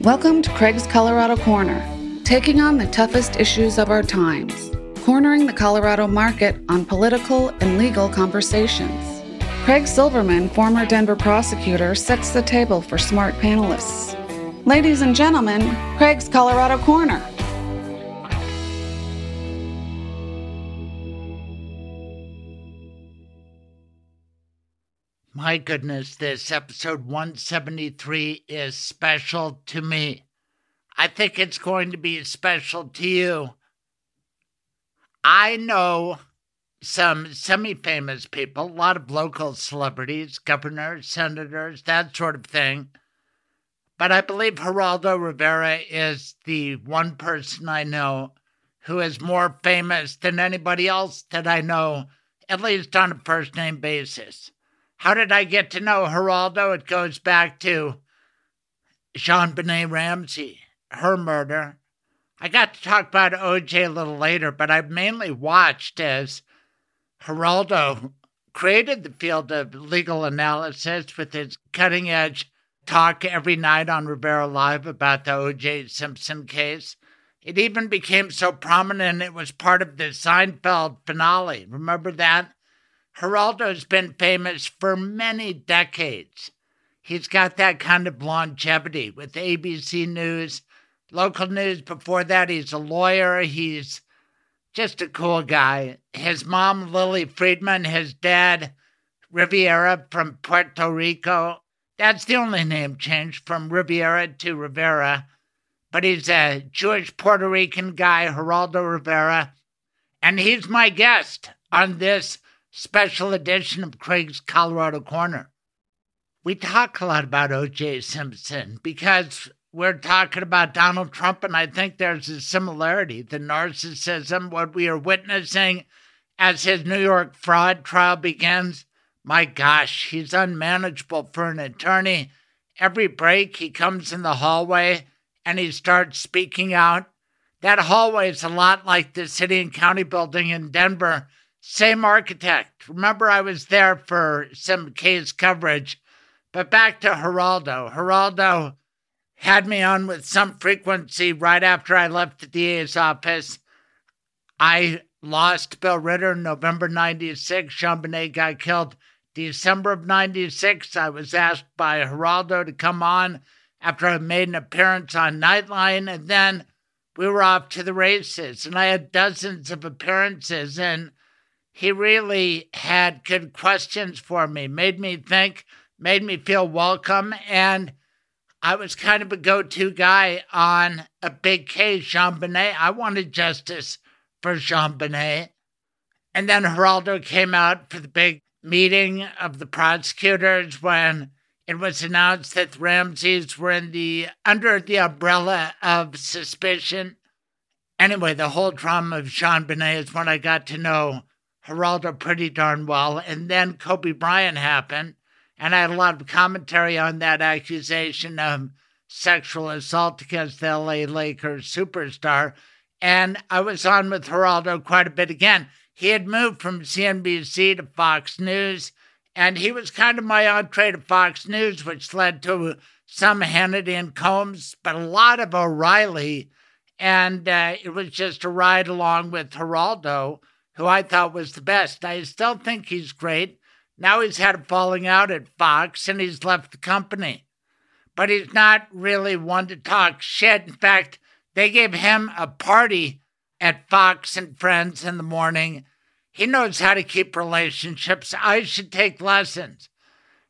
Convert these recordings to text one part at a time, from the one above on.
Welcome to Craig's Colorado Corner, taking on the toughest issues of our times, cornering the Colorado market on political and legal conversations. Craig Silverman, former Denver prosecutor, sets the table for smart panelists. Ladies and gentlemen, Craig's Colorado Corner. My goodness, this episode 173 is special to me. I think it's going to be special to you. I know some semi famous people, a lot of local celebrities, governors, senators, that sort of thing. But I believe Geraldo Rivera is the one person I know who is more famous than anybody else that I know, at least on a first name basis. How did I get to know Geraldo? It goes back to JonBenét Ramsey, her murder. I got to talk about OJ a little later, but I mainly watched as Geraldo created the field of legal analysis with his cutting edge talk every night on Rivera Live about the OJ Simpson case. It even became so prominent it was part of the Seinfeld finale. Remember that? Geraldo's been famous for many decades. He's got that kind of longevity with ABC News, local news. Before that, he's a lawyer. He's just a cool guy. His mom, Lily Friedman, his dad, Riviera from Puerto Rico. That's the only name change from Riviera to Rivera. But he's a Jewish Puerto Rican guy, Geraldo Rivera. And he's my guest on this special edition of Craig's Colorado Corner. We talk a lot about O.J. Simpson because we're talking about Donald Trump, and I think there's a similarity. The narcissism, what we are witnessing as his New York fraud trial begins. My gosh, he's unmanageable for an attorney. Every break, he comes in the hallway and he starts speaking out. That hallway is a lot like the city and county building in Denver same architect. Remember, I was there for some case coverage. But back to Geraldo. Geraldo had me on with some frequency right after I left the DA's office. I lost Bill Ritter November 96. JonBenét got killed December of 96. I was asked by Geraldo to come on after I made an appearance on Nightline, and then we were off to the races. And I had dozens of appearances, and he really had good questions for me, made me think, made me feel welcome. And I was kind of a go to guy on a big case, JonBenét. I wanted justice for JonBenét. And then Geraldo came out for the big meeting of the prosecutors when it was announced that the Ramseys were in the under the umbrella of suspicion. Anyway, the whole drama of JonBenét is when I got to know Geraldo pretty darn well. And then Kobe Bryant happened, and I had a lot of commentary on that accusation of sexual assault against the LA Lakers superstar. And I was on with Geraldo quite a bit again. He had moved from CNBC to Fox News, and he was kind of my entree to Fox News, which led to some Hannity and Colmes, but a lot of O'Reilly. And uh, it was just a ride along with Geraldo who I thought was the best. I still think he's great. Now he's had a falling out at Fox and he's left the company. But he's not really one to talk shit. In fact, they gave him a party at Fox and Friends in the morning. He knows how to keep relationships. I should take lessons.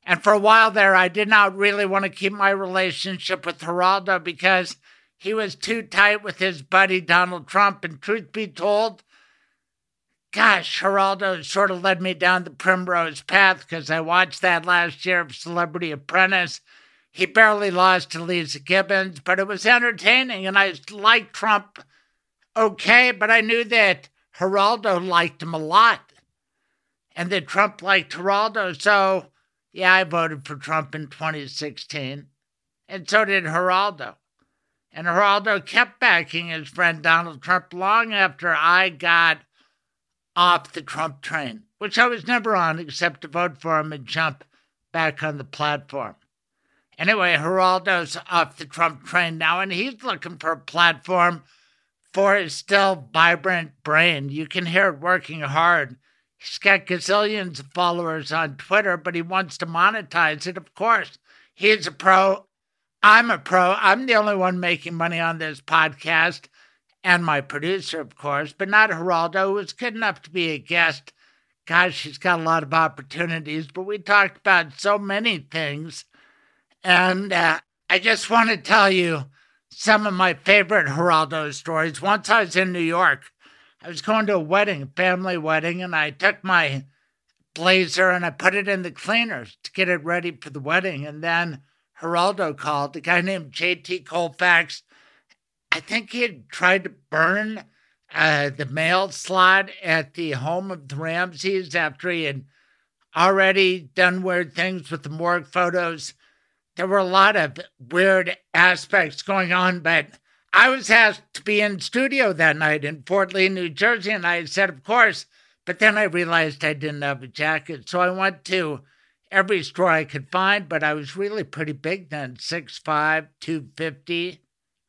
And for a while there, I did not really want to keep my relationship with Geraldo because he was too tight with his buddy Donald Trump. And truth be told, gosh, Geraldo sort of led me down the primrose path because I watched that last year of Celebrity Apprentice. He barely lost to Leeza Gibbons, but it was entertaining, and I liked Trump okay, but I knew that Geraldo liked him a lot, and that Trump liked Geraldo. So, yeah, I voted for Trump in 2016, and so did Geraldo. And Geraldo kept backing his friend Donald Trump long after I got off the Trump train, which I was never on except to vote for him and jump back on the platform. Anyway, Geraldo's off the Trump train now, and he's looking for a platform for his still vibrant brain. You can hear it working hard. He's got gazillions of followers on Twitter, but he wants to monetize it, of course. He's a pro. I'm a pro. I'm the only one making money on this podcast, and my producer, of course, but not Geraldo, was good enough to be a guest. Gosh, he's got a lot of opportunities, but we talked about so many things and uh, I just want to tell you some of my favorite Geraldo stories. Once I was in New York, I was going to a wedding, a family wedding, and I took my blazer and I put it in the cleaners to get it ready for the wedding. And then Geraldo called, a guy named JT Colfax. I think he had tried to burn uh, the mail slot at the home of the Ramseys after he had already done weird things with the morgue photos there were a lot of weird aspects going on, but I was asked to be in studio that night in Fort Lee, New Jersey, and I said, of course. But then I realized I didn't have a jacket, so I went to every store I could find, but I was really pretty big then 6'5, 250,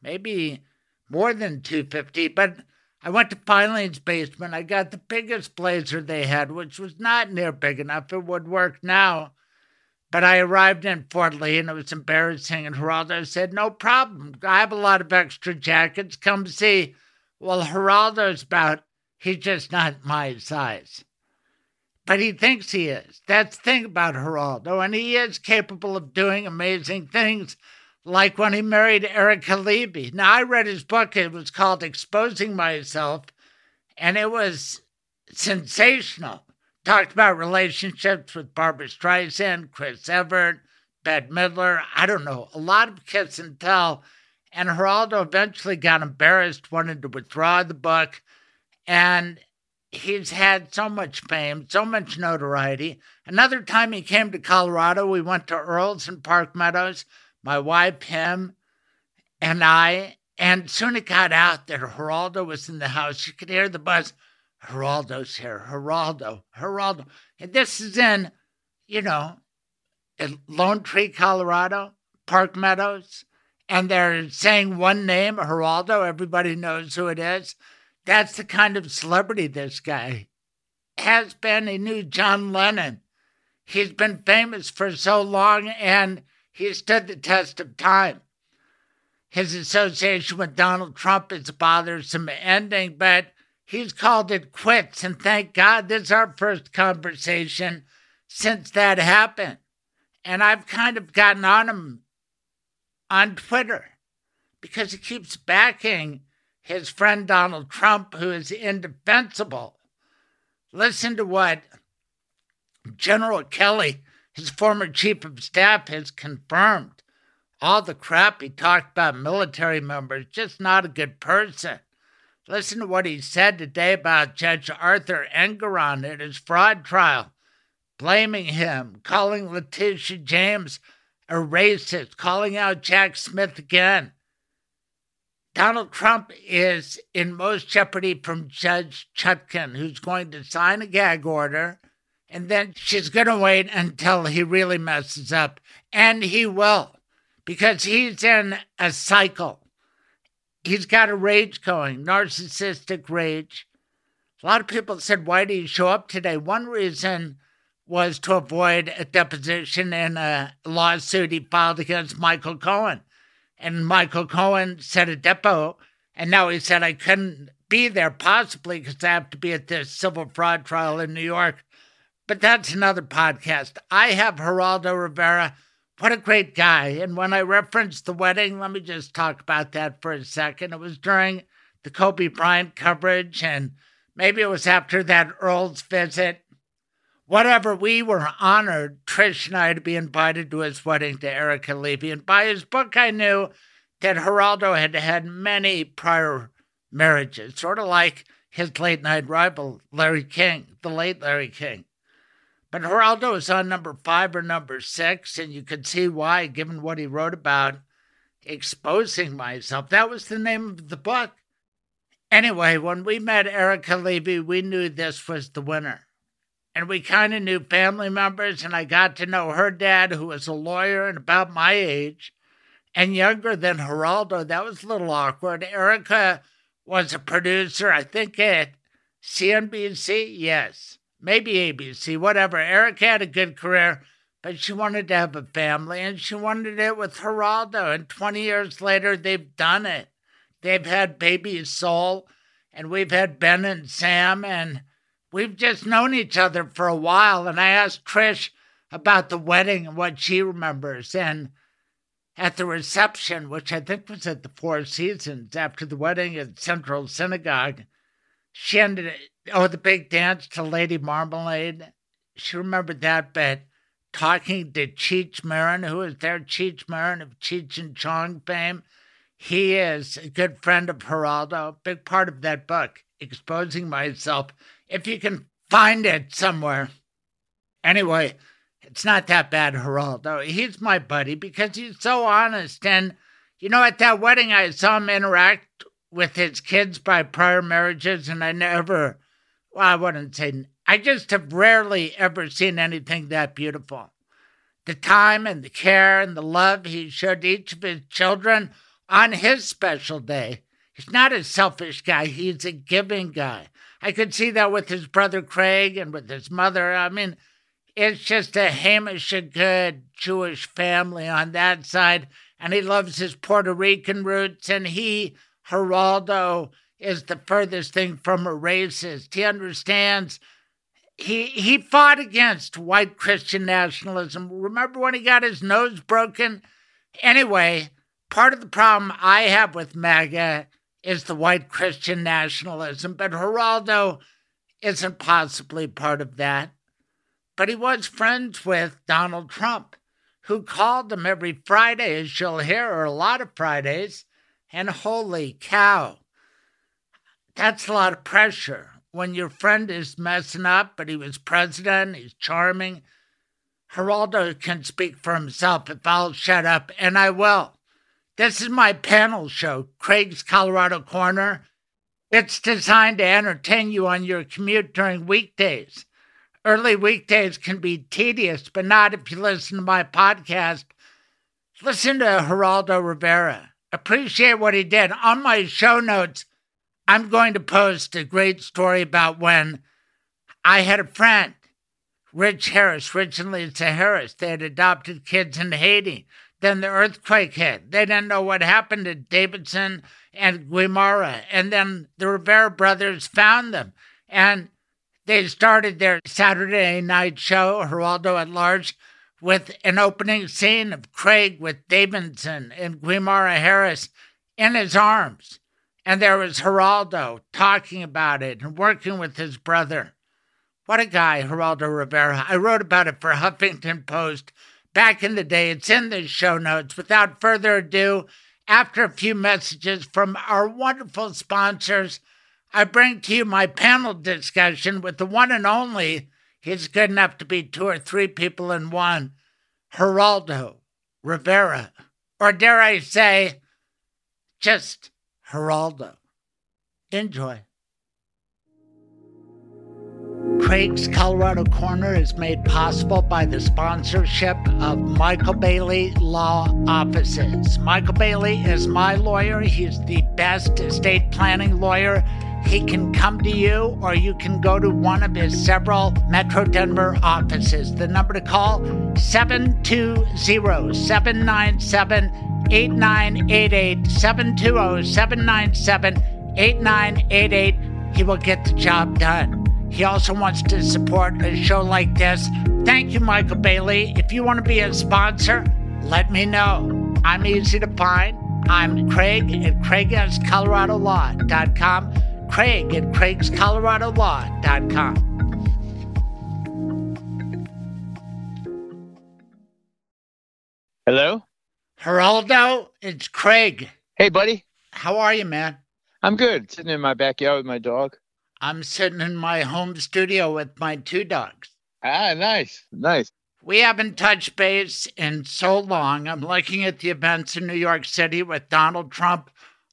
maybe more than 250. But I went to Filene's basement. I got the biggest blazer they had, which was not near big enough. It would work now. But I arrived in Fort Lee and it was embarrassing. And Geraldo said, No problem. I have a lot of extra jackets. Come see. Well, Geraldo's about, he's just not my size. But he thinks he is. That's the thing about Geraldo. And he is capable of doing amazing things, like when he married Erica Levy. Now, I read his book. It was called Exposing Myself, and it was sensational talked about relationships with Barbra Streisand, Chris Evert, Bette Midler. I don't know, a lot of kiss and tell. And Geraldo eventually got embarrassed, wanted to withdraw the book. And he's had so much fame, so much notoriety. Another time he came to Colorado, we went to Earl's in Park Meadows, my wife, him, and I. And soon it got out that Geraldo was in the house. You could hear the buzz. Geraldo's here. Geraldo, Geraldo. And this is in, you know, Lone Tree, Colorado, Park Meadows. And they're saying one name, Geraldo. Everybody knows who it is. That's the kind of celebrity this guy has been. He knew John Lennon. He's been famous for so long and he stood the test of time. His association with Donald Trump is bothersome ending, but he's called it quits. And thank God this is our first conversation since that happened. And I've kind of gotten on him on Twitter because he keeps backing his friend Donald Trump, who is indefensible. Listen to what General Kelly, his former chief of staff, has confirmed. All the crap he talked about military members, just not a good person. Listen to what he said today about Judge Arthur Engoron at his fraud trial, blaming him, calling Letitia James a racist, calling out Jack Smith again. Donald Trump is in most jeopardy from Judge Chutkan, who's going to sign a gag order, and then she's going to wait until he really messes up. And he will, because he's in a cycle he's got a rage going, narcissistic rage. A lot of people said, Why did he show up today? One reason was to avoid a deposition in a lawsuit he filed against Michael Cohen. And Michael Cohen set a depo, and now he said, I couldn't be there possibly because I have to be at this civil fraud trial in New York. But that's another podcast. I have Geraldo Rivera what a great guy. And when I referenced the wedding, let me just talk about that for a second. It was during the Kobe Bryant coverage, and maybe it was after that Earl's visit. Whatever, we were honored, Trish and I, to be invited to his wedding to Erica Levy. And by his book, I knew that Geraldo had had many prior marriages, sort of like his late night rival, Larry King, the late Larry King. But Geraldo is on number five or number six, and you can see why, given what he wrote about exposing myself. That was the name of the book. Anyway, when we met Erica Levy, we knew this was the winner. and we kind of knew family members, and I got to know her dad, who was a lawyer and about my age and younger than Geraldo. That was a little awkward. Erica was a producer, I think at CNBC, yes, maybe ABC, whatever. Erica had a good career, but she wanted to have a family, and she wanted it with Geraldo. And 20 years later, they've done it. They've had baby Sol, and we've had Ben and Sam, and we've just known each other for a while. And I asked Trish about the wedding and what she remembers. And at the reception, which I think was at the Four Seasons after the wedding at Central Synagogue, she ended it, oh the big dance to Lady Marmalade. She remembered that, bit. talking to Cheech Marin, who was there, Cheech Marin of Cheech and Chong fame. He is a good friend of Geraldo, big part of that book, Exposing Myself if you can find it somewhere. Anyway, it's not that bad, Geraldo. He's my buddy because he's so honest. And, you know, at that wedding, I saw him interact with his kids by prior marriages, and I never, well, I wouldn't say, I just have rarely ever seen anything that beautiful. The time and the care and the love he showed each of his children on his special day. He's not a selfish guy, he's a giving guy. I could see that with his brother Craig and with his mother. I mean, it's just a Hamish a good Jewish family on that side, and he loves his Puerto Rican roots, and he, Geraldo, is the furthest thing from a racist. He understands. He he fought against white Christian nationalism. Remember when he got his nose broken? Anyway, part of the problem I have with MAGA is the white Christian nationalism, but Geraldo isn't possibly part of that. But he was friends with Donald Trump, who called him every Friday, as you'll hear, or a lot of Fridays, and holy cow, that's a lot of pressure. When your friend is messing up, but he was president, he's charming. Geraldo can speak for himself if I'll shut up, and I will. This is my panel show, Craig's Colorado Corner. It's designed to entertain you on your commute during weekdays. Early weekdays can be tedious, but not if you listen to my podcast. Listen to Geraldo Rivera. Appreciate what he did. On my show notes, I'm going to post a great story about when I had a friend, Rich Harris, Rich and Lisa Harris. They had adopted kids in Haiti. Then the earthquake hit. They didn't know what happened to Davidson and Guimara. And then the Rivera brothers found them. And they started their Saturday night show, Geraldo at Large, with an opening scene of Craig with Davidson and Guimara Harris in his arms. And there was Geraldo talking about it and working with his brother. What a guy, Geraldo Rivera. I wrote about it for Huffington Post back in the day. It's in the show notes. Without further ado, after a few messages from our wonderful sponsors, I bring to you my panel discussion with the one and only, he's good enough to be two or three people in one, Geraldo Rivera. Or dare I say, just Geraldo. Enjoy. Craig's Colorado Corner is made possible by the sponsorship of Michael Bailey Law Offices. Michael Bailey is my lawyer. He's the best estate planning lawyer. He can come to you or you can go to one of his several Metro Denver offices. The number to call 720-797-8988 720-797-8988. He will get the job done. He also wants to support a show like this. Thank you, Michael Bailey. If you want to be a sponsor, let me know. I'm easy to find. I'm Craig at craigscoloradolaw.com. Craig at craigscoloradolaw.com. Hello? Geraldo, it's Craig. Hey, buddy. How are you, man? I'm good. Sitting in my backyard with my dog. I'm sitting in my home studio with my two dogs. Ah, nice. Nice. We haven't touched base in so long. I'm looking at the events in New York City with Donald Trump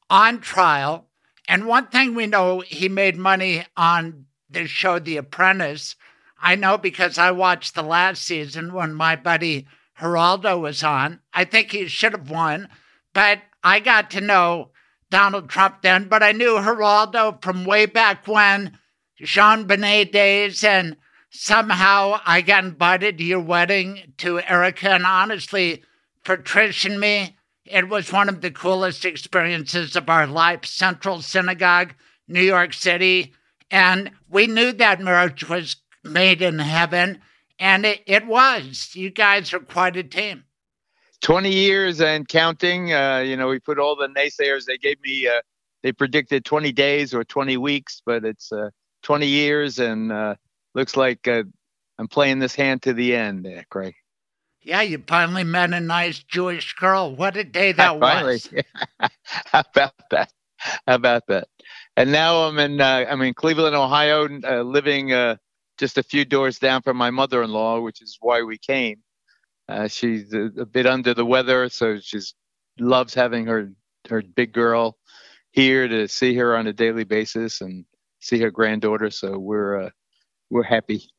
on trial. And one thing we know, he made money on the show The Apprentice. I know because I watched the last season when my buddy Geraldo was on. I think he should have won, but I got to know Donald Trump then, but I knew Geraldo from way back when, JonBenét days, and somehow I got invited to your wedding to Erica, and honestly, for Trish and me, it was one of the coolest experiences of our life. Central Synagogue, New York City. And we knew that marriage was made in heaven, and it, it was. You guys are quite a team. 20 years and counting. Uh, you know, we put all the naysayers, they gave me, uh, they predicted 20 days or 20 weeks, but it's uh, 20 years and uh, looks like uh, I'm playing this hand to the end, Craig. Yeah, you finally met a nice Jewish girl. What a day that finally. was. How about that? How about that? And now I'm in uh, I'm in Cleveland, Ohio, uh, living uh, just a few doors down from my mother-in-law, which is why we came. Uh, she's a, a, bit under the weather, so she loves having her her big girl here to see her on a daily basis and see her granddaughter. So we're uh, we're happy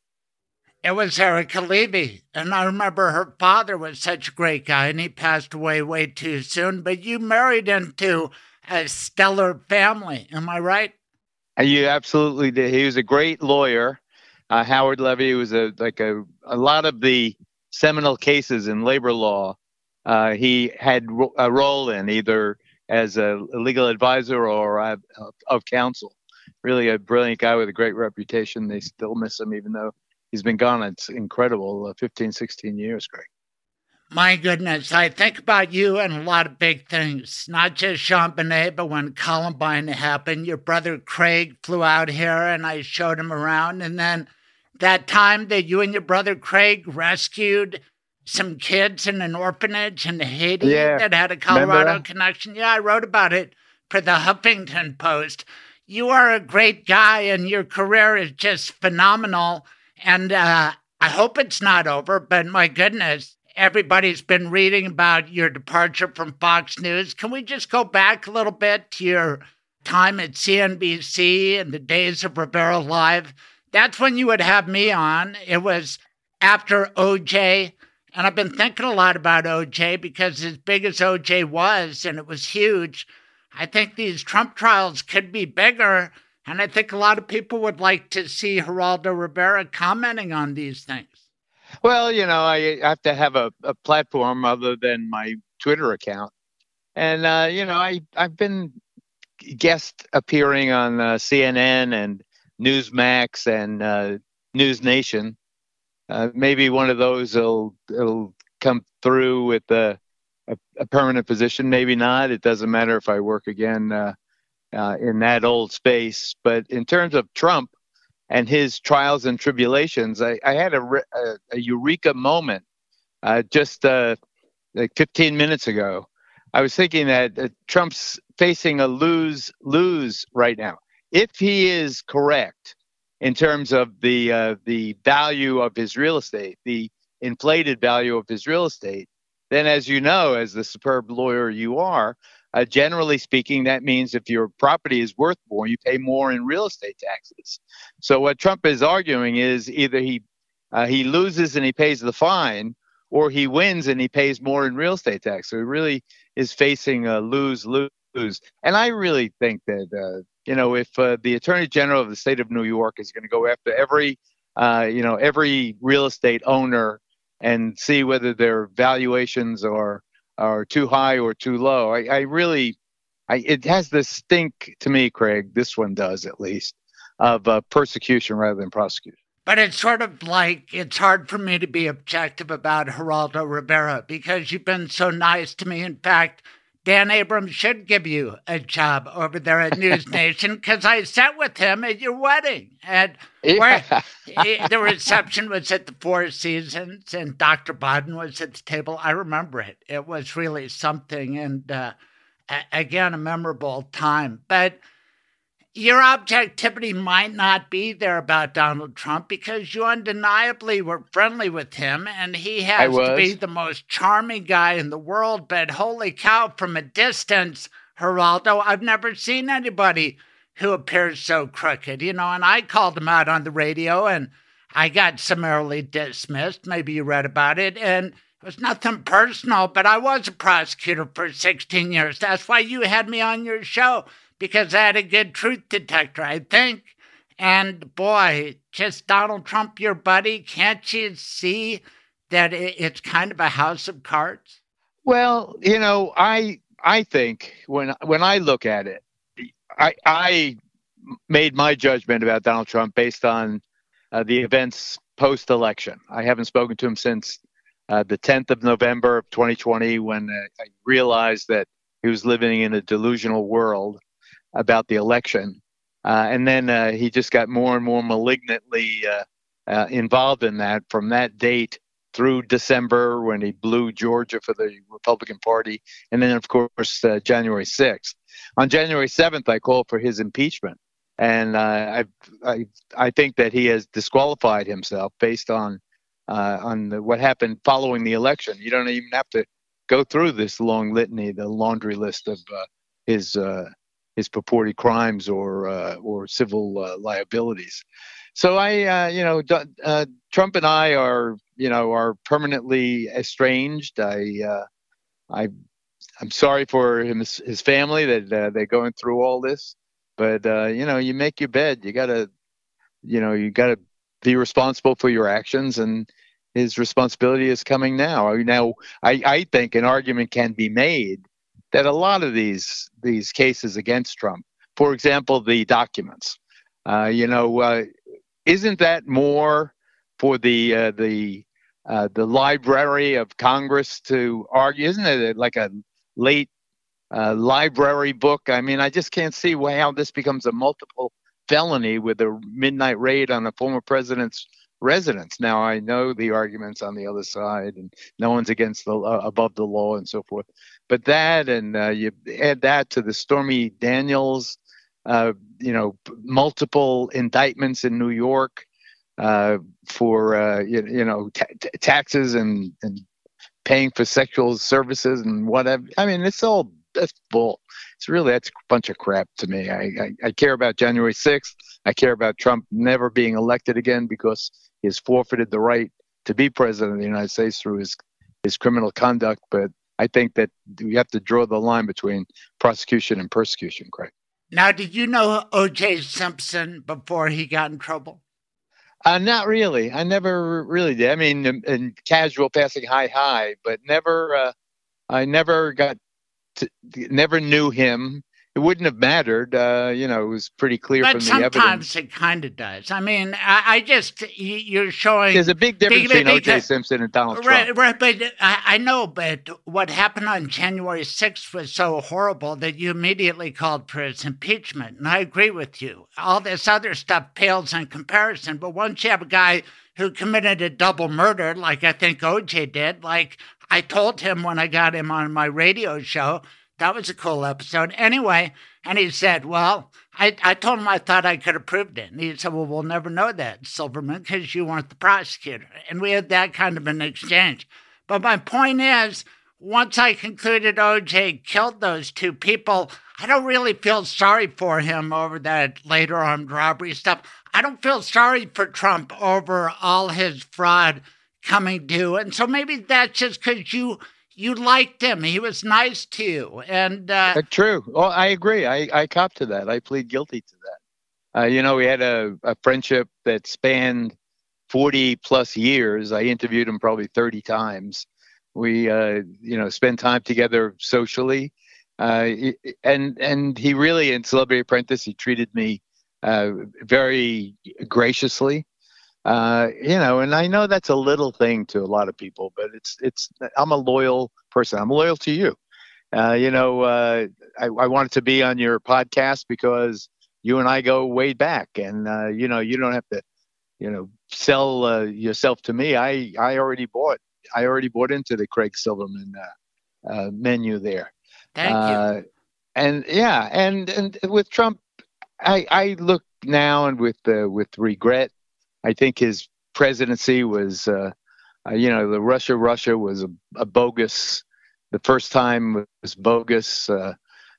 it was Erica Levy. And I remember her father was such a great guy, and he passed away way too soon. But you married into a stellar family. Am I right? Uh, you absolutely did. He was a great lawyer. Uh, Howard Levy was a like a a lot of the seminal cases in labor law. Uh, he had a role in either as a legal advisor or uh, of counsel. Really a brilliant guy with a great reputation. They still miss him, even though he's been gone. It's incredible, uh, 15, 16 years, Greg. My goodness, I think about you and a lot of big things, not just JonBenét, but when Columbine happened, your brother Craig flew out here and I showed him around. And then that time that you and your brother Craig rescued some kids in an orphanage in Haiti yeah. that had a Colorado connection. Yeah, I wrote about it for the Huffington Post. You are a great guy and your career is just phenomenal. And uh, I hope it's not over, but my goodness, everybody's been reading about your departure from Fox News. Can we just go back a little bit to your time at CNBC and the days of Rivera Live? That's when you would have me on. It was after OJ. And I've been thinking a lot about OJ because, as big as OJ was, and it was huge, I think these Trump trials could be bigger and I think a lot of people would like to see Geraldo Rivera commenting on these things. Well, you know, I have to have a, a platform other than my Twitter account. And, uh, you know, I, I've been guest appearing on uh, CNN and Newsmax and uh, News Nation. Uh, maybe one of those will, will come through with a, a, a, permanent position. Maybe not. It doesn't matter if I work again uh, in that old space. But in terms of Trump and his trials and tribulations, I, I had a, a, a, eureka moment uh, just uh, like 15 minutes ago. I was thinking that Trump's facing a lose lose right now. If he is correct in terms of the uh, the value of his real estate, the inflated value of his real estate, then as you know, as the superb lawyer you are, uh, generally speaking, that means if your property is worth more, you pay more in real estate taxes. So what Trump is arguing is either he uh, he loses and he pays the fine, or he wins and he pays more in real estate tax. So he really is facing a lose lose. And I really think that uh, you know if uh, the Attorney General of the state of New York is going to go after every uh, you know every real estate owner and see whether their valuations are are too high or too low. I, I really, I, it has this stink to me, Craig. This one does at least of uh, persecution rather than prosecution. But it's sort of like it's hard for me to be objective about Geraldo Rivera because you've been so nice to me. In fact, Dan Abrams should give you a job over there at News Nation because I sat with him at your wedding. And yeah. the reception was at the Four Seasons, and Dr. Baden was at the table. I remember it. It was really something, and uh, again, a memorable time. But your objectivity might not be there about Donald Trump because you undeniably were friendly with him, and he has to be the most charming guy in the world. But holy cow, from a distance, Geraldo, I've never seen anybody who appears so crooked, you know. And I called him out on the radio, and I got summarily dismissed. Maybe you read about it. And it was nothing personal, but I was a prosecutor for 16 years. That's why you had me on your show, because I had a good truth detector, I think. And boy, just Donald Trump, your buddy, can't you see that it's kind of a house of cards? Well, you know, I I think when when I look at it, I I made my judgment about Donald Trump based on uh, the events post election. I haven't spoken to him since uh, the 10th of November of 2020 when uh, I realized that he was living in a delusional world about the election. Uh, and then uh, he just got more and more malignantly uh, involved in that from that date through December when he blew Georgia for the Republican Party, and then of course uh, January 6th. On January 7th, I called for his impeachment, and uh, I, I I think that he has disqualified himself based on uh, on the, what happened following the election. You don't even have to go through this long litany, the laundry list of uh, his uh, his purported crimes or uh, or civil liabilities. So I, you know, Trump and I are you know are permanently estranged. I uh, I I'm sorry for him his family that uh, they're going through all this, but uh, you know you make your bed. You gotta you know you gotta be responsible for your actions and his responsibility is coming now. Now, I, I think an argument can be made that a lot of these these cases against Trump, for example, the documents, uh, you know, uh, isn't that more for the uh, the uh, the Library of Congress to argue. Isn't it like a late uh, library book? I mean, I just can't see how this becomes a multiple felony with a midnight raid on a former president's residence. Now, I know the arguments on the other side, and no one's against the uh, above the law and so forth. But that, and uh, you add that to the Stormy Daniels, uh, you know, multiple indictments in New York uh, for uh, you, you, know t- t- taxes and, and paying for sexual services and whatever. I mean, it's all that's bull. It's really that's a bunch of crap to me. I, I, I care about January 6th. I care about Trump never being elected again because he has forfeited the right to be president of the United States through his his criminal conduct. But I think that we have to draw the line between prosecution and persecution, Craig. Now, did you know O.J. Simpson before he got in trouble? Uh, not really. I never really did. I mean, in, in casual passing, hi hi, but never. Uh, I never got, to, never knew him it wouldn't have mattered. Uh, you know, it was pretty clear but from the evidence. sometimes it kind of does. I mean, I, I, just you're showing. There's a big difference between O.J. Simpson and Donald right, Trump. Right, but I, I, know. But what happened on January 6th was so horrible that you immediately called for his impeachment, and I agree with you. All this other stuff pales in comparison. But once you have a guy who committed a double murder, like I think O.J. did, like I told him when I got him on my radio show that was a cool episode. Anyway, and he said, Well, I, I told him I thought I could have proved it. And he said, Well, we'll never know that, Silverman, because you weren't the prosecutor. And we had that kind of an exchange. But my point is, once I concluded OJ killed those two people, I don't really feel sorry for him over that later armed robbery stuff. I don't feel sorry for Trump over all his fraud coming due. And so maybe that's just because you you liked him. He was nice to you, and uh, uh, true. Well, I agree. I I cop to that. I plead guilty to that. Uh, you know, we had a, a friendship that spanned forty plus years. I interviewed him probably thirty times. We, uh, you know, spent time together socially, uh, and and he really in Celebrity Apprentice he treated me uh, very graciously. Uh, you know, and I know that's a little thing to a lot of people, but it's it's. I'm a loyal person. I'm loyal to you. Uh, you know, uh, I, I wanted to be on your podcast because you and I go way back, and uh, you know, you don't have to, you know, sell uh, yourself to me. I I already bought. I already bought into the Craig Silverman uh, uh, menu there. Thank uh, you. And yeah, and and with Trump, I I look now and with uh, with regret I think his presidency was, uh, uh, you know, the Russia Russia was a, a, bogus. The first time was bogus. Uh,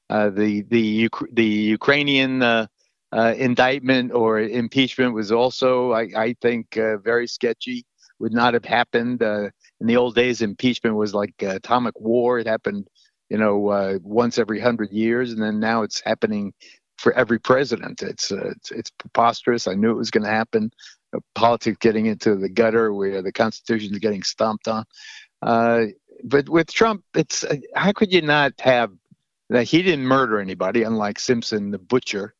uh the the the Ukrainian uh, uh, indictment or impeachment was also, I, I think, very sketchy. Would not have happened in the old days. Impeachment was like atomic war. It happened, you know, once every hundred years, and then now it's happening for every president. It's uh, it's, it's, preposterous. I knew it was going to happen. Uh, politics getting into the gutter where the Constitution is getting stomped on. but with Trump, it's how could you not have that he didn't murder anybody, unlike Simpson the butcher.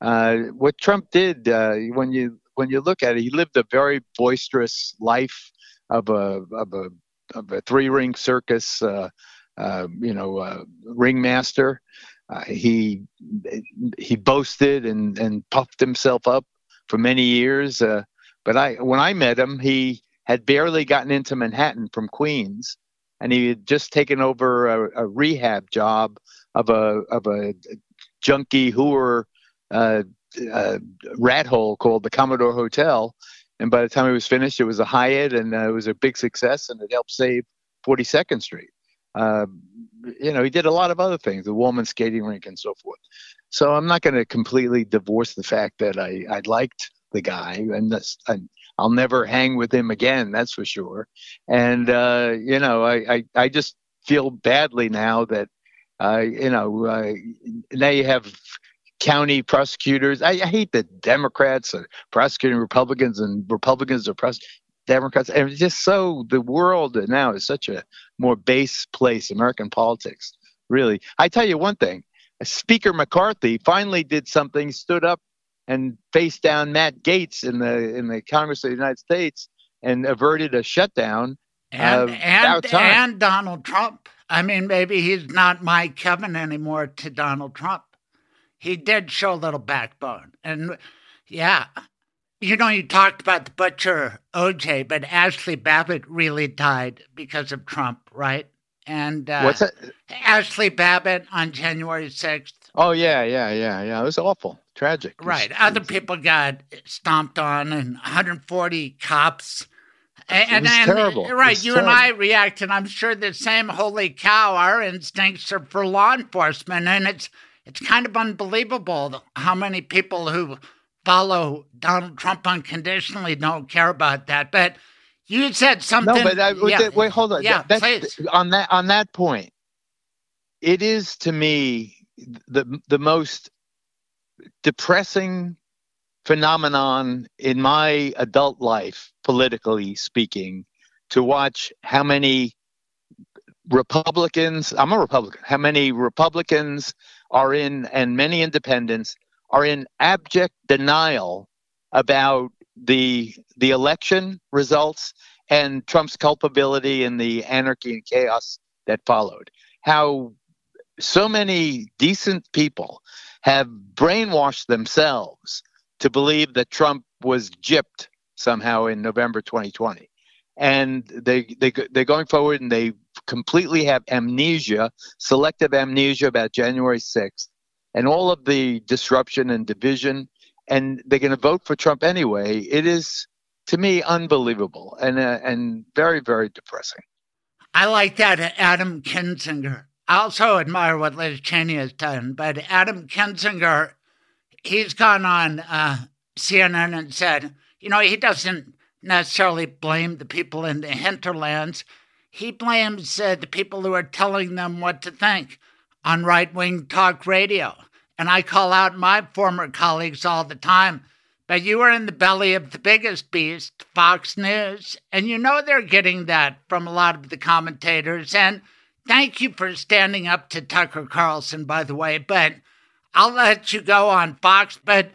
Uh, what Trump did, uh, when you when you look at it, he lived a very boisterous life of a of a of a three ring circus, uh, uh you know, uh, ringmaster. Uh, he he boasted and and puffed himself up for many years. But I when I met him, he had barely gotten into Manhattan from Queens, and he had just taken over a, a rehab job of a of a junkie whore uh, uh, rat hole called the Commodore Hotel. And by the time it was finished, it was a Hyatt, and uh, it was a big success, and it helped save 42nd Street. Uh, you know, he did a lot of other things, the Wollman skating rink and so forth. So I'm not going to completely divorce the fact that I, I liked the guy, and that's, I, will never hang with him again, that's for sure. And uh, you know, I, I, I just feel badly now that uh, you know, uh, now you have county prosecutors. I, I hate the Democrats are prosecuting Republicans and Republicans are prosecuting Democrats. And it's just so the world now is such a more base place, American politics, really. I tell you one thing Speaker McCarthy finally did something, stood up and faced down Matt Gaetz in the in the Congress of the United States and averted a shutdown. And, uh, and, and Donald Trump. I mean, maybe he's not my Kevin anymore to Donald Trump. He did show a little backbone. And yeah, you know, you talked about the butcher OJ, but Ashli Babbitt really died because of Trump, right? And uh, what's that? Ashli Babbitt on January 6th. Oh, yeah, yeah, yeah, yeah. It was awful, tragic. Right. Was, Other was... people got stomped on, and 140 cops and, and terrible. Right, you terrible. and I react, and I'm sure the same holy cow. Our instincts are for law enforcement, and it's it's kind of unbelievable how many people who follow Donald Trump unconditionally don't care about that. But you said something. No, but I, yeah, wait, hold on. Yeah, that, please. On that on that point, it is to me the the most depressing phenomenon in my adult life, politically speaking, to watch how many Republicans, I'm a Republican, how many Republicans are in, and many independents are in abject denial about the the election results and Trump's culpability in the anarchy and chaos that followed. How so many decent people have brainwashed themselves to believe that Trump was gypped somehow in November 2020. And they, they, they're going forward and they completely have amnesia, selective amnesia about January 6th and all of the disruption and division. And they're going to vote for Trump anyway. It is, to me, unbelievable and, uh, and very, very depressing. I like that, Adam Kinzinger. I also admire what Liz Cheney has done, but Adam Kinzinger he's gone on uh, CNN and said, you know, he doesn't necessarily blame the people in the hinterlands. He blames uh, the people who are telling them what to think on right wing talk radio. And I call out my former colleagues all the time. But you are in the belly of the biggest beast, Fox News, and you know they're getting that from a lot of the commentators. And thank you for standing up to Tucker Carlson, by the way. But I'll let you go on Fox, but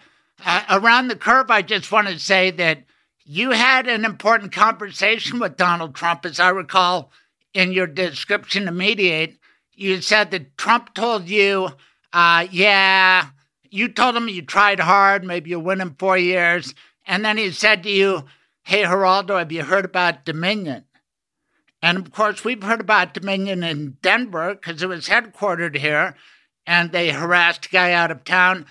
uh, around the curve, I just want to say that you had an important conversation with Donald Trump, as I recall in your description to Mediaite. You said that Trump told you, uh, yeah, you told him you tried hard, maybe you'll win in four years. And then he said to you, hey, Geraldo, have you heard about Dominion? And of course, we've heard about Dominion in Denver because it was headquartered here and they harassed a guy out of town.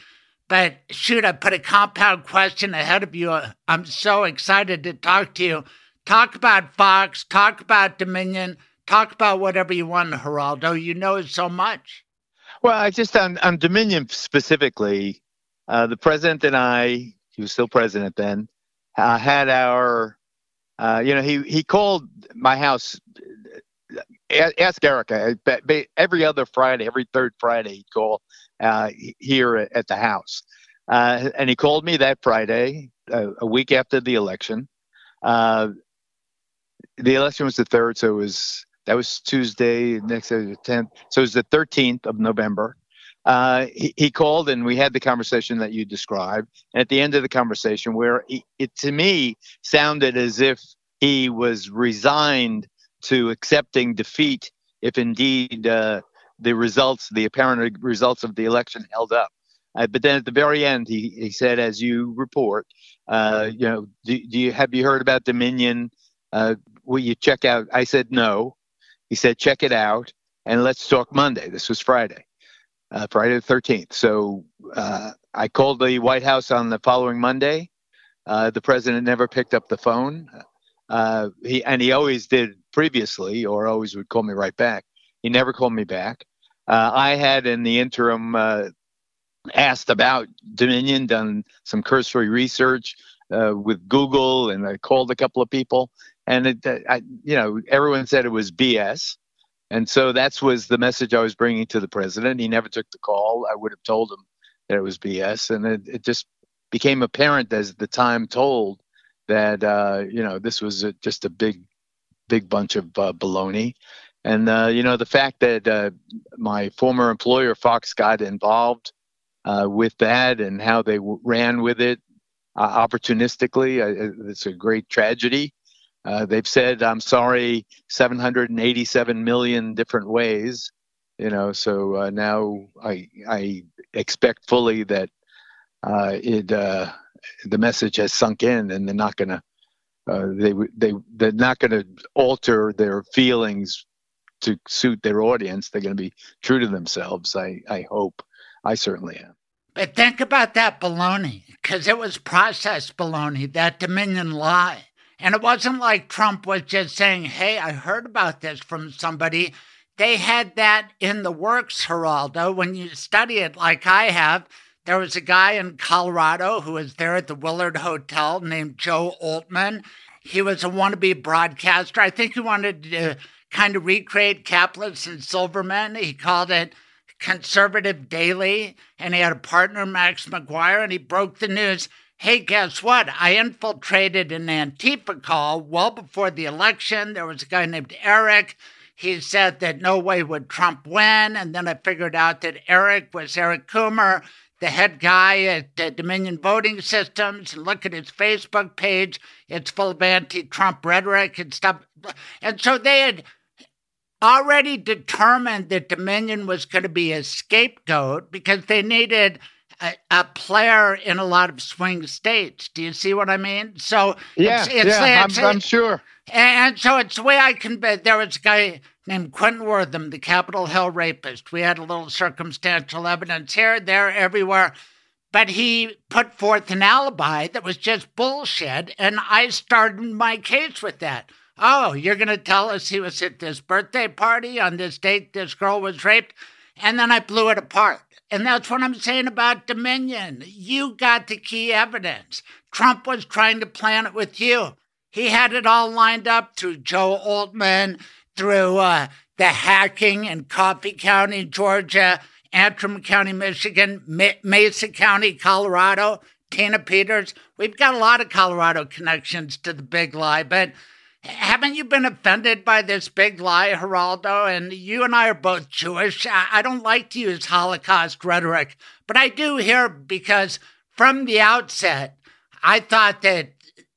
But shoot, I put a compound question ahead of you. I'm so excited to talk to you. Talk about Fox, talk about Dominion, talk about whatever you want, Geraldo. You know so much. Well, I just on, on Dominion specifically, uh, the president and I, he was still president then, uh, had our, uh, you know, he, he called my house. Ask Erica. Every other Friday, every third Friday, he'd call uh, here at the house. Uh, and he called me that Friday, a week after the election. the election was the third, so it was that was Tuesday. Next day, the tenth. So it was the thirteenth of November. Uh, he, he, called and we had the conversation that you described. And at the end of the conversation, where he, it to me sounded as if he was resigned to accepting defeat if indeed uh, the results, the apparent results of the election, held up. Uh, but then at the very end, he, he said, as you report, uh, you know, do, do, you have you heard about Dominion? Uh, will you check out? I said no. He said, check it out and let's talk Monday. This was Friday, uh, Friday the 13th. So uh, I called the White House on the following Monday. Uh, the president never picked up the phone. Uh, he and he always did previously, or always would call me right back. He never called me back. Uh, I had in the interim uh, asked about Dominion, done some cursory research with Google, and I called a couple of people and it, I, you know, everyone said it was BS, and so that was the message I was bringing to the president. He never took the call. I would have told him that it was BS, and it, it just became apparent as the time told that uh, you know this was a, just a big, big bunch of uh, baloney. And uh, you know the fact that uh, my former employer Fox got involved uh, with that and how they w- ran with it uh, opportunistically, it's a great tragedy. Uh, they've said I'm sorry 787 million different ways, you know. So uh, now I I expect fully that uh, it uh, the message has sunk in, and they're not gonna uh, they they they're not gonna alter their feelings to suit their audience. They're gonna be true to themselves. I I hope. I certainly am. But think about that baloney, because it was processed baloney, that Dominion lie. And it wasn't like Trump was just saying, hey, I heard about this from somebody. They had that in the works, Geraldo. When you study it like I have, there was a guy in Colorado who was there at the Willard Hotel named Joe Oltmann. He was a wannabe broadcaster. I think he wanted to kind of recreate Caplis and Silverman. He called it Conservative Daily, and he had a partner, Max McGuire, and he broke the news Hey, guess what? I infiltrated an Antifa call well before the election. There was a guy named Eric. He said that no way would Trump win. And then I figured out that Eric was Eric Coomer, the head guy at uh, Dominion Voting Systems. And look at his Facebook page. It's full of anti Trump rhetoric and stuff. And so they had already determined that Dominion was going to be a scapegoat because they needed a, a, player in a lot of swing states. Do you see what I mean? So yeah, it's, it's, yeah, it's, I'm, I'm, sure. And so it's the way I can. There was a guy named Quentin Wortham, the Capitol Hill rapist. We had a little circumstantial evidence here, there, everywhere. But he put forth an alibi that was just bullshit, and I started my case with that. Oh, you're going to tell us he was at this birthday party on this date this girl was raped? And then I blew it apart. And that's what I'm saying about Dominion. You got the key evidence. Trump was trying to plan it with you. He had it all lined up through Joe Oltmann, through uh, the hacking in Coffee County, Georgia, Antrim County, Michigan, Mesa County, Colorado, Tina Peters. We've got a lot of Colorado connections to the big lie, but haven't you been offended by this big lie, Geraldo? And you and I are both Jewish. I don't like to use Holocaust rhetoric, but I do here because from the outset, I thought that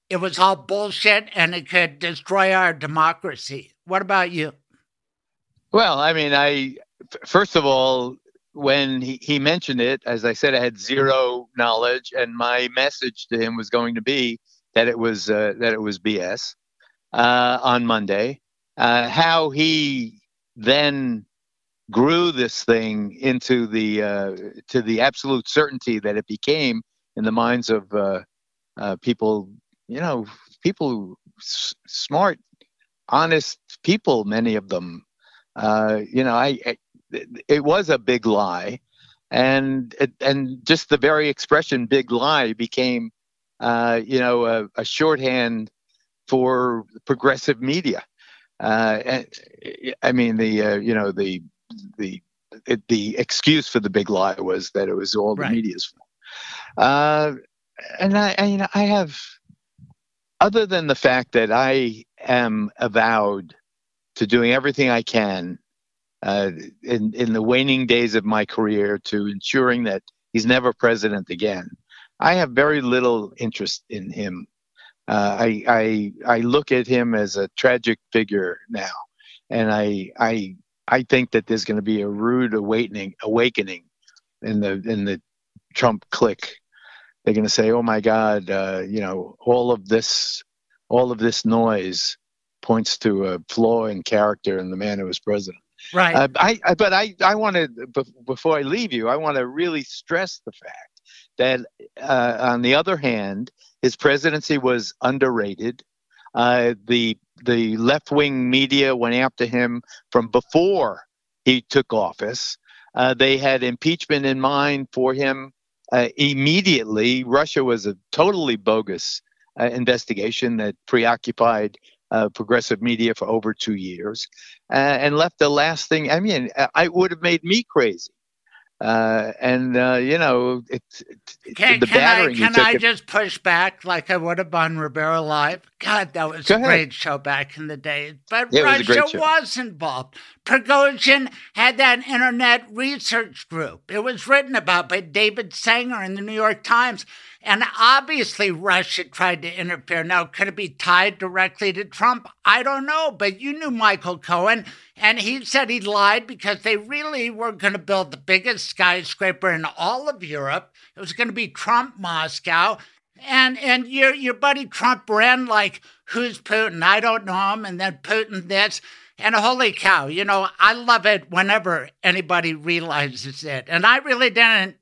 it was all bullshit and it could destroy our democracy. What about you? Well, I mean, I first of all, when he, he mentioned it, as I said, I had zero knowledge, and my message to him was going to be that it was uh, that it was BS uh, on Monday. Uh, how he then grew this thing into the uh, to the absolute certainty that it became in the minds of uh, uh, people, you know, people s- smart, honest people, many of them. Uh, you know, I, I, it was a big lie. and and just the very expression "big lie" became, you know, a, a, shorthand for progressive media. Uh, I mean, the uh, you know the the it, the excuse for the big lie was that it was all the right. media's fault. Uh, and I, I, you know, I have, other than the fact that I am avowed to doing everything I can uh, in in the waning days of my career to ensuring that he's never president again. I have very little interest in him. Uh, I, I I look at him as a tragic figure now, and I I I think that there's going to be a rude awakening awakening in the in the Trump clique. They're going to say, "Oh my God, uh, you know, all of this, all of this noise points to a flaw in character in the man who was president." Right. Uh, I, I, but I, I want to before I leave you, I want to really stress the fact that, uh, on the other hand, his presidency was underrated. Uh, the the left wing media went after him from before he took office. Uh, they had impeachment in mind for him uh, immediately. Russia was a totally bogus uh, investigation that preoccupied uh, progressive media for over two years uh, and left the last thing. I mean, it would have made me crazy. Uh, and uh, you know, it's it, can, the can I, can I it, just push back like I would have on Rivera Live? God, that was a ahead. great show back in the day. But yeah, Russia was, was, involved. Prigozhin had that internet research group. It was written about by David Sanger in the New York Times. And obviously, Russia tried to interfere. Now, could it be tied directly to Trump? I don't know. But you knew Michael Cohen, and he said he lied because they really were going to build the biggest skyscraper in all of Europe. It was going to be Trump Moscow. And and your your buddy Trump ran like, who's Putin? I don't know him. And then Putin this. And holy cow, you know, I love it whenever anybody realizes it. And I really didn't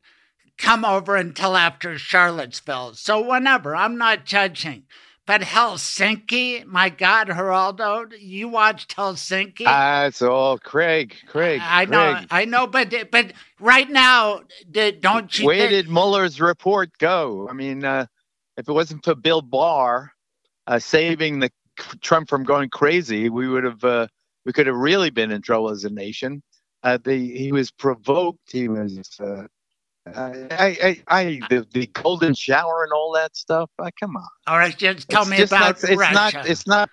come over until after Charlottesville. So whenever, I'm not judging. But Helsinki, my God, Geraldo, you watched Helsinki? That's uh, all Craig. Craig. I, I know, Craig. I know, but but right now, don't you? Where did Mueller's report go? I mean, uh, if it wasn't for Bill Barr uh, saving the Trump from going crazy, we would have uh, we could have really been in trouble as a nation. Uh, the, he was provoked. He was uh, I, I, I, the, the golden shower and all that stuff. Uh, come on. All right, just tell it's me just about not, it's Russia. Not, it's not.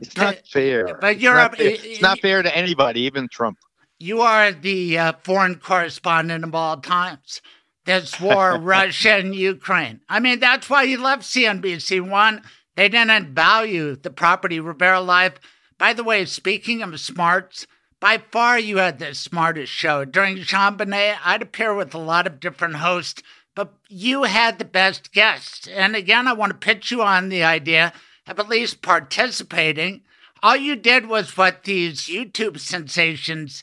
It's not fair. But you're it's not, a, it's not fair to anybody, even Trump. You are the uh, foreign correspondent of all times. This war, Russia and Ukraine. I mean, that's why you left CNBC. One, they didn't value the property Rivera Live. By the way, speaking of smarts, by far, you had the smartest show. During JonBenét, I'd appear with a lot of different hosts, but you had the best guests. And again, I want to pitch you on the idea of at least participating. All you did was what these YouTube sensations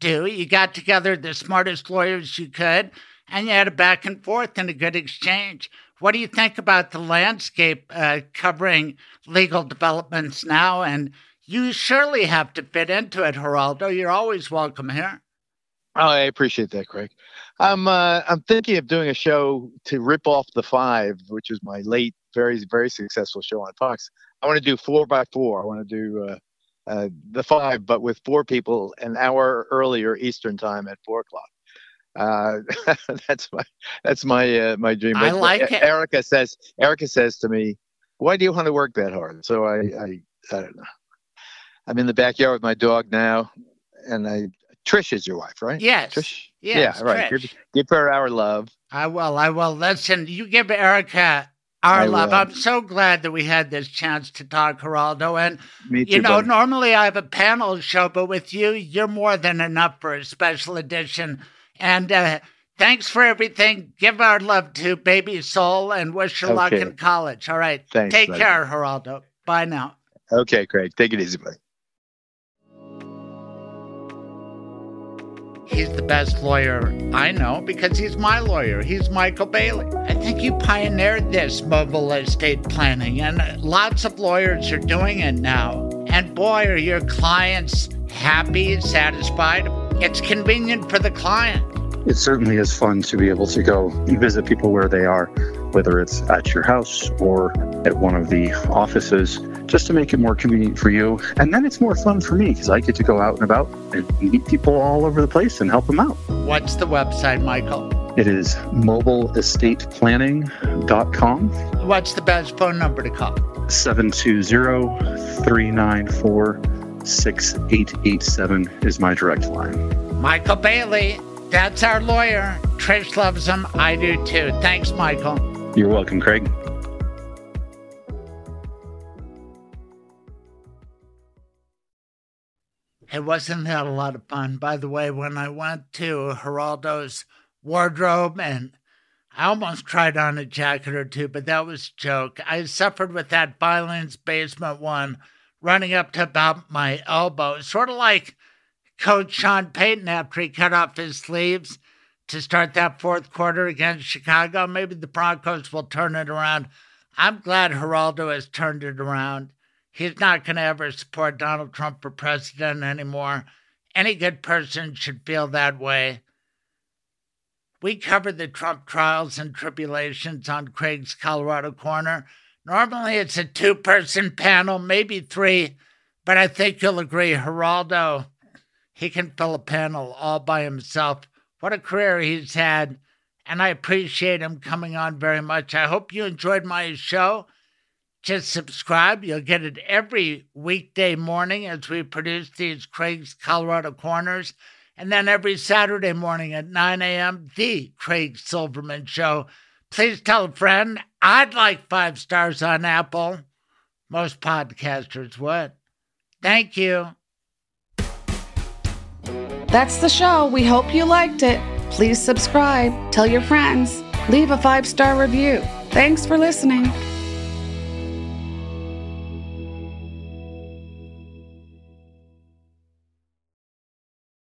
do. You got together the smartest lawyers you could, and you had a back and forth and a good exchange. What do you think about the landscape uh, covering legal developments now and you surely have to fit into it, Geraldo. You're always welcome here. Oh, I appreciate that, Craig. I'm uh, I'm thinking of doing a show to rip off the Five, which was my late, very very successful show on Fox. I want to do four by four. I want to do uh, uh, the Five, but with four people, an hour earlier Eastern time at four o'clock. Uh, that's my that's my uh, my dream. I like it. Erica says Erica says to me, "Why do you want to work that hard?" So I I, I don't know. I'm in the backyard with my dog now, and I Trish is your wife, right? Yes. Trish. Yes, yeah, right. Give, give, her our love. I will. I will. Listen, you give Erica our I love. Will. I'm so glad that we had this chance to talk, Geraldo. And Me too, you know, buddy. normally I have a panel show, but with you, you're more than enough for a special edition. And uh, thanks for everything. Give our love to Baby Sol and wish her okay. luck in college. All right. Thanks, Take buddy. care, Geraldo. Bye now. Okay, Craig. Take it easy, buddy. He's the best lawyer I know because he's my lawyer. He's Michael Bailey. I think you pioneered this mobile estate planning, and lots of lawyers are doing it now. And boy, are your clients happy, and satisfied. It's convenient for the client. it certainly is fun to be able to go and visit people where they are, whether it's at your house or at one of the offices, just to make it more convenient for you. And then it's more fun for me because I get to go out and about and meet people all over the place and help them out. What's the website, Michael? It is mobileestateplanning.com. What's the best phone number to call? 720 394 6887 is my direct line. Michael Bailey, that's our lawyer. Trish loves him. I do too. Thanks, Michael. You're welcome, Craig. It wasn't that a lot of fun. By the way, when I went to Geraldo's wardrobe and I almost tried on a jacket or two, but that was joke. I suffered with that Bylands basement one running up to about my elbow, sort of like Coach Sean Payton after he cut off his sleeves to start that fourth quarter against Chicago. Maybe the Broncos will turn it around. I'm glad Geraldo has turned it around. He's not going to ever support Donald Trump for president anymore. Any good person should feel that way. We cover the Trump trials and tribulations on Craig's Colorado Corner. Normally it's a two person panel, maybe three, but I think you'll agree, Geraldo, he can fill a panel all by himself. What a career he's had, and I appreciate him coming on very much. I hope you enjoyed my show. Just subscribe. You'll get it every weekday morning as we produce these Craig's Colorado Corners. And then every Saturday morning at 9 a.m., The Craig Silverman Show. Please tell a friend. I'd like five stars on Apple. Most podcasters would. Thank you. That's the show. We hope you liked it. Please subscribe, tell your friends, leave a five star review. Thanks for listening.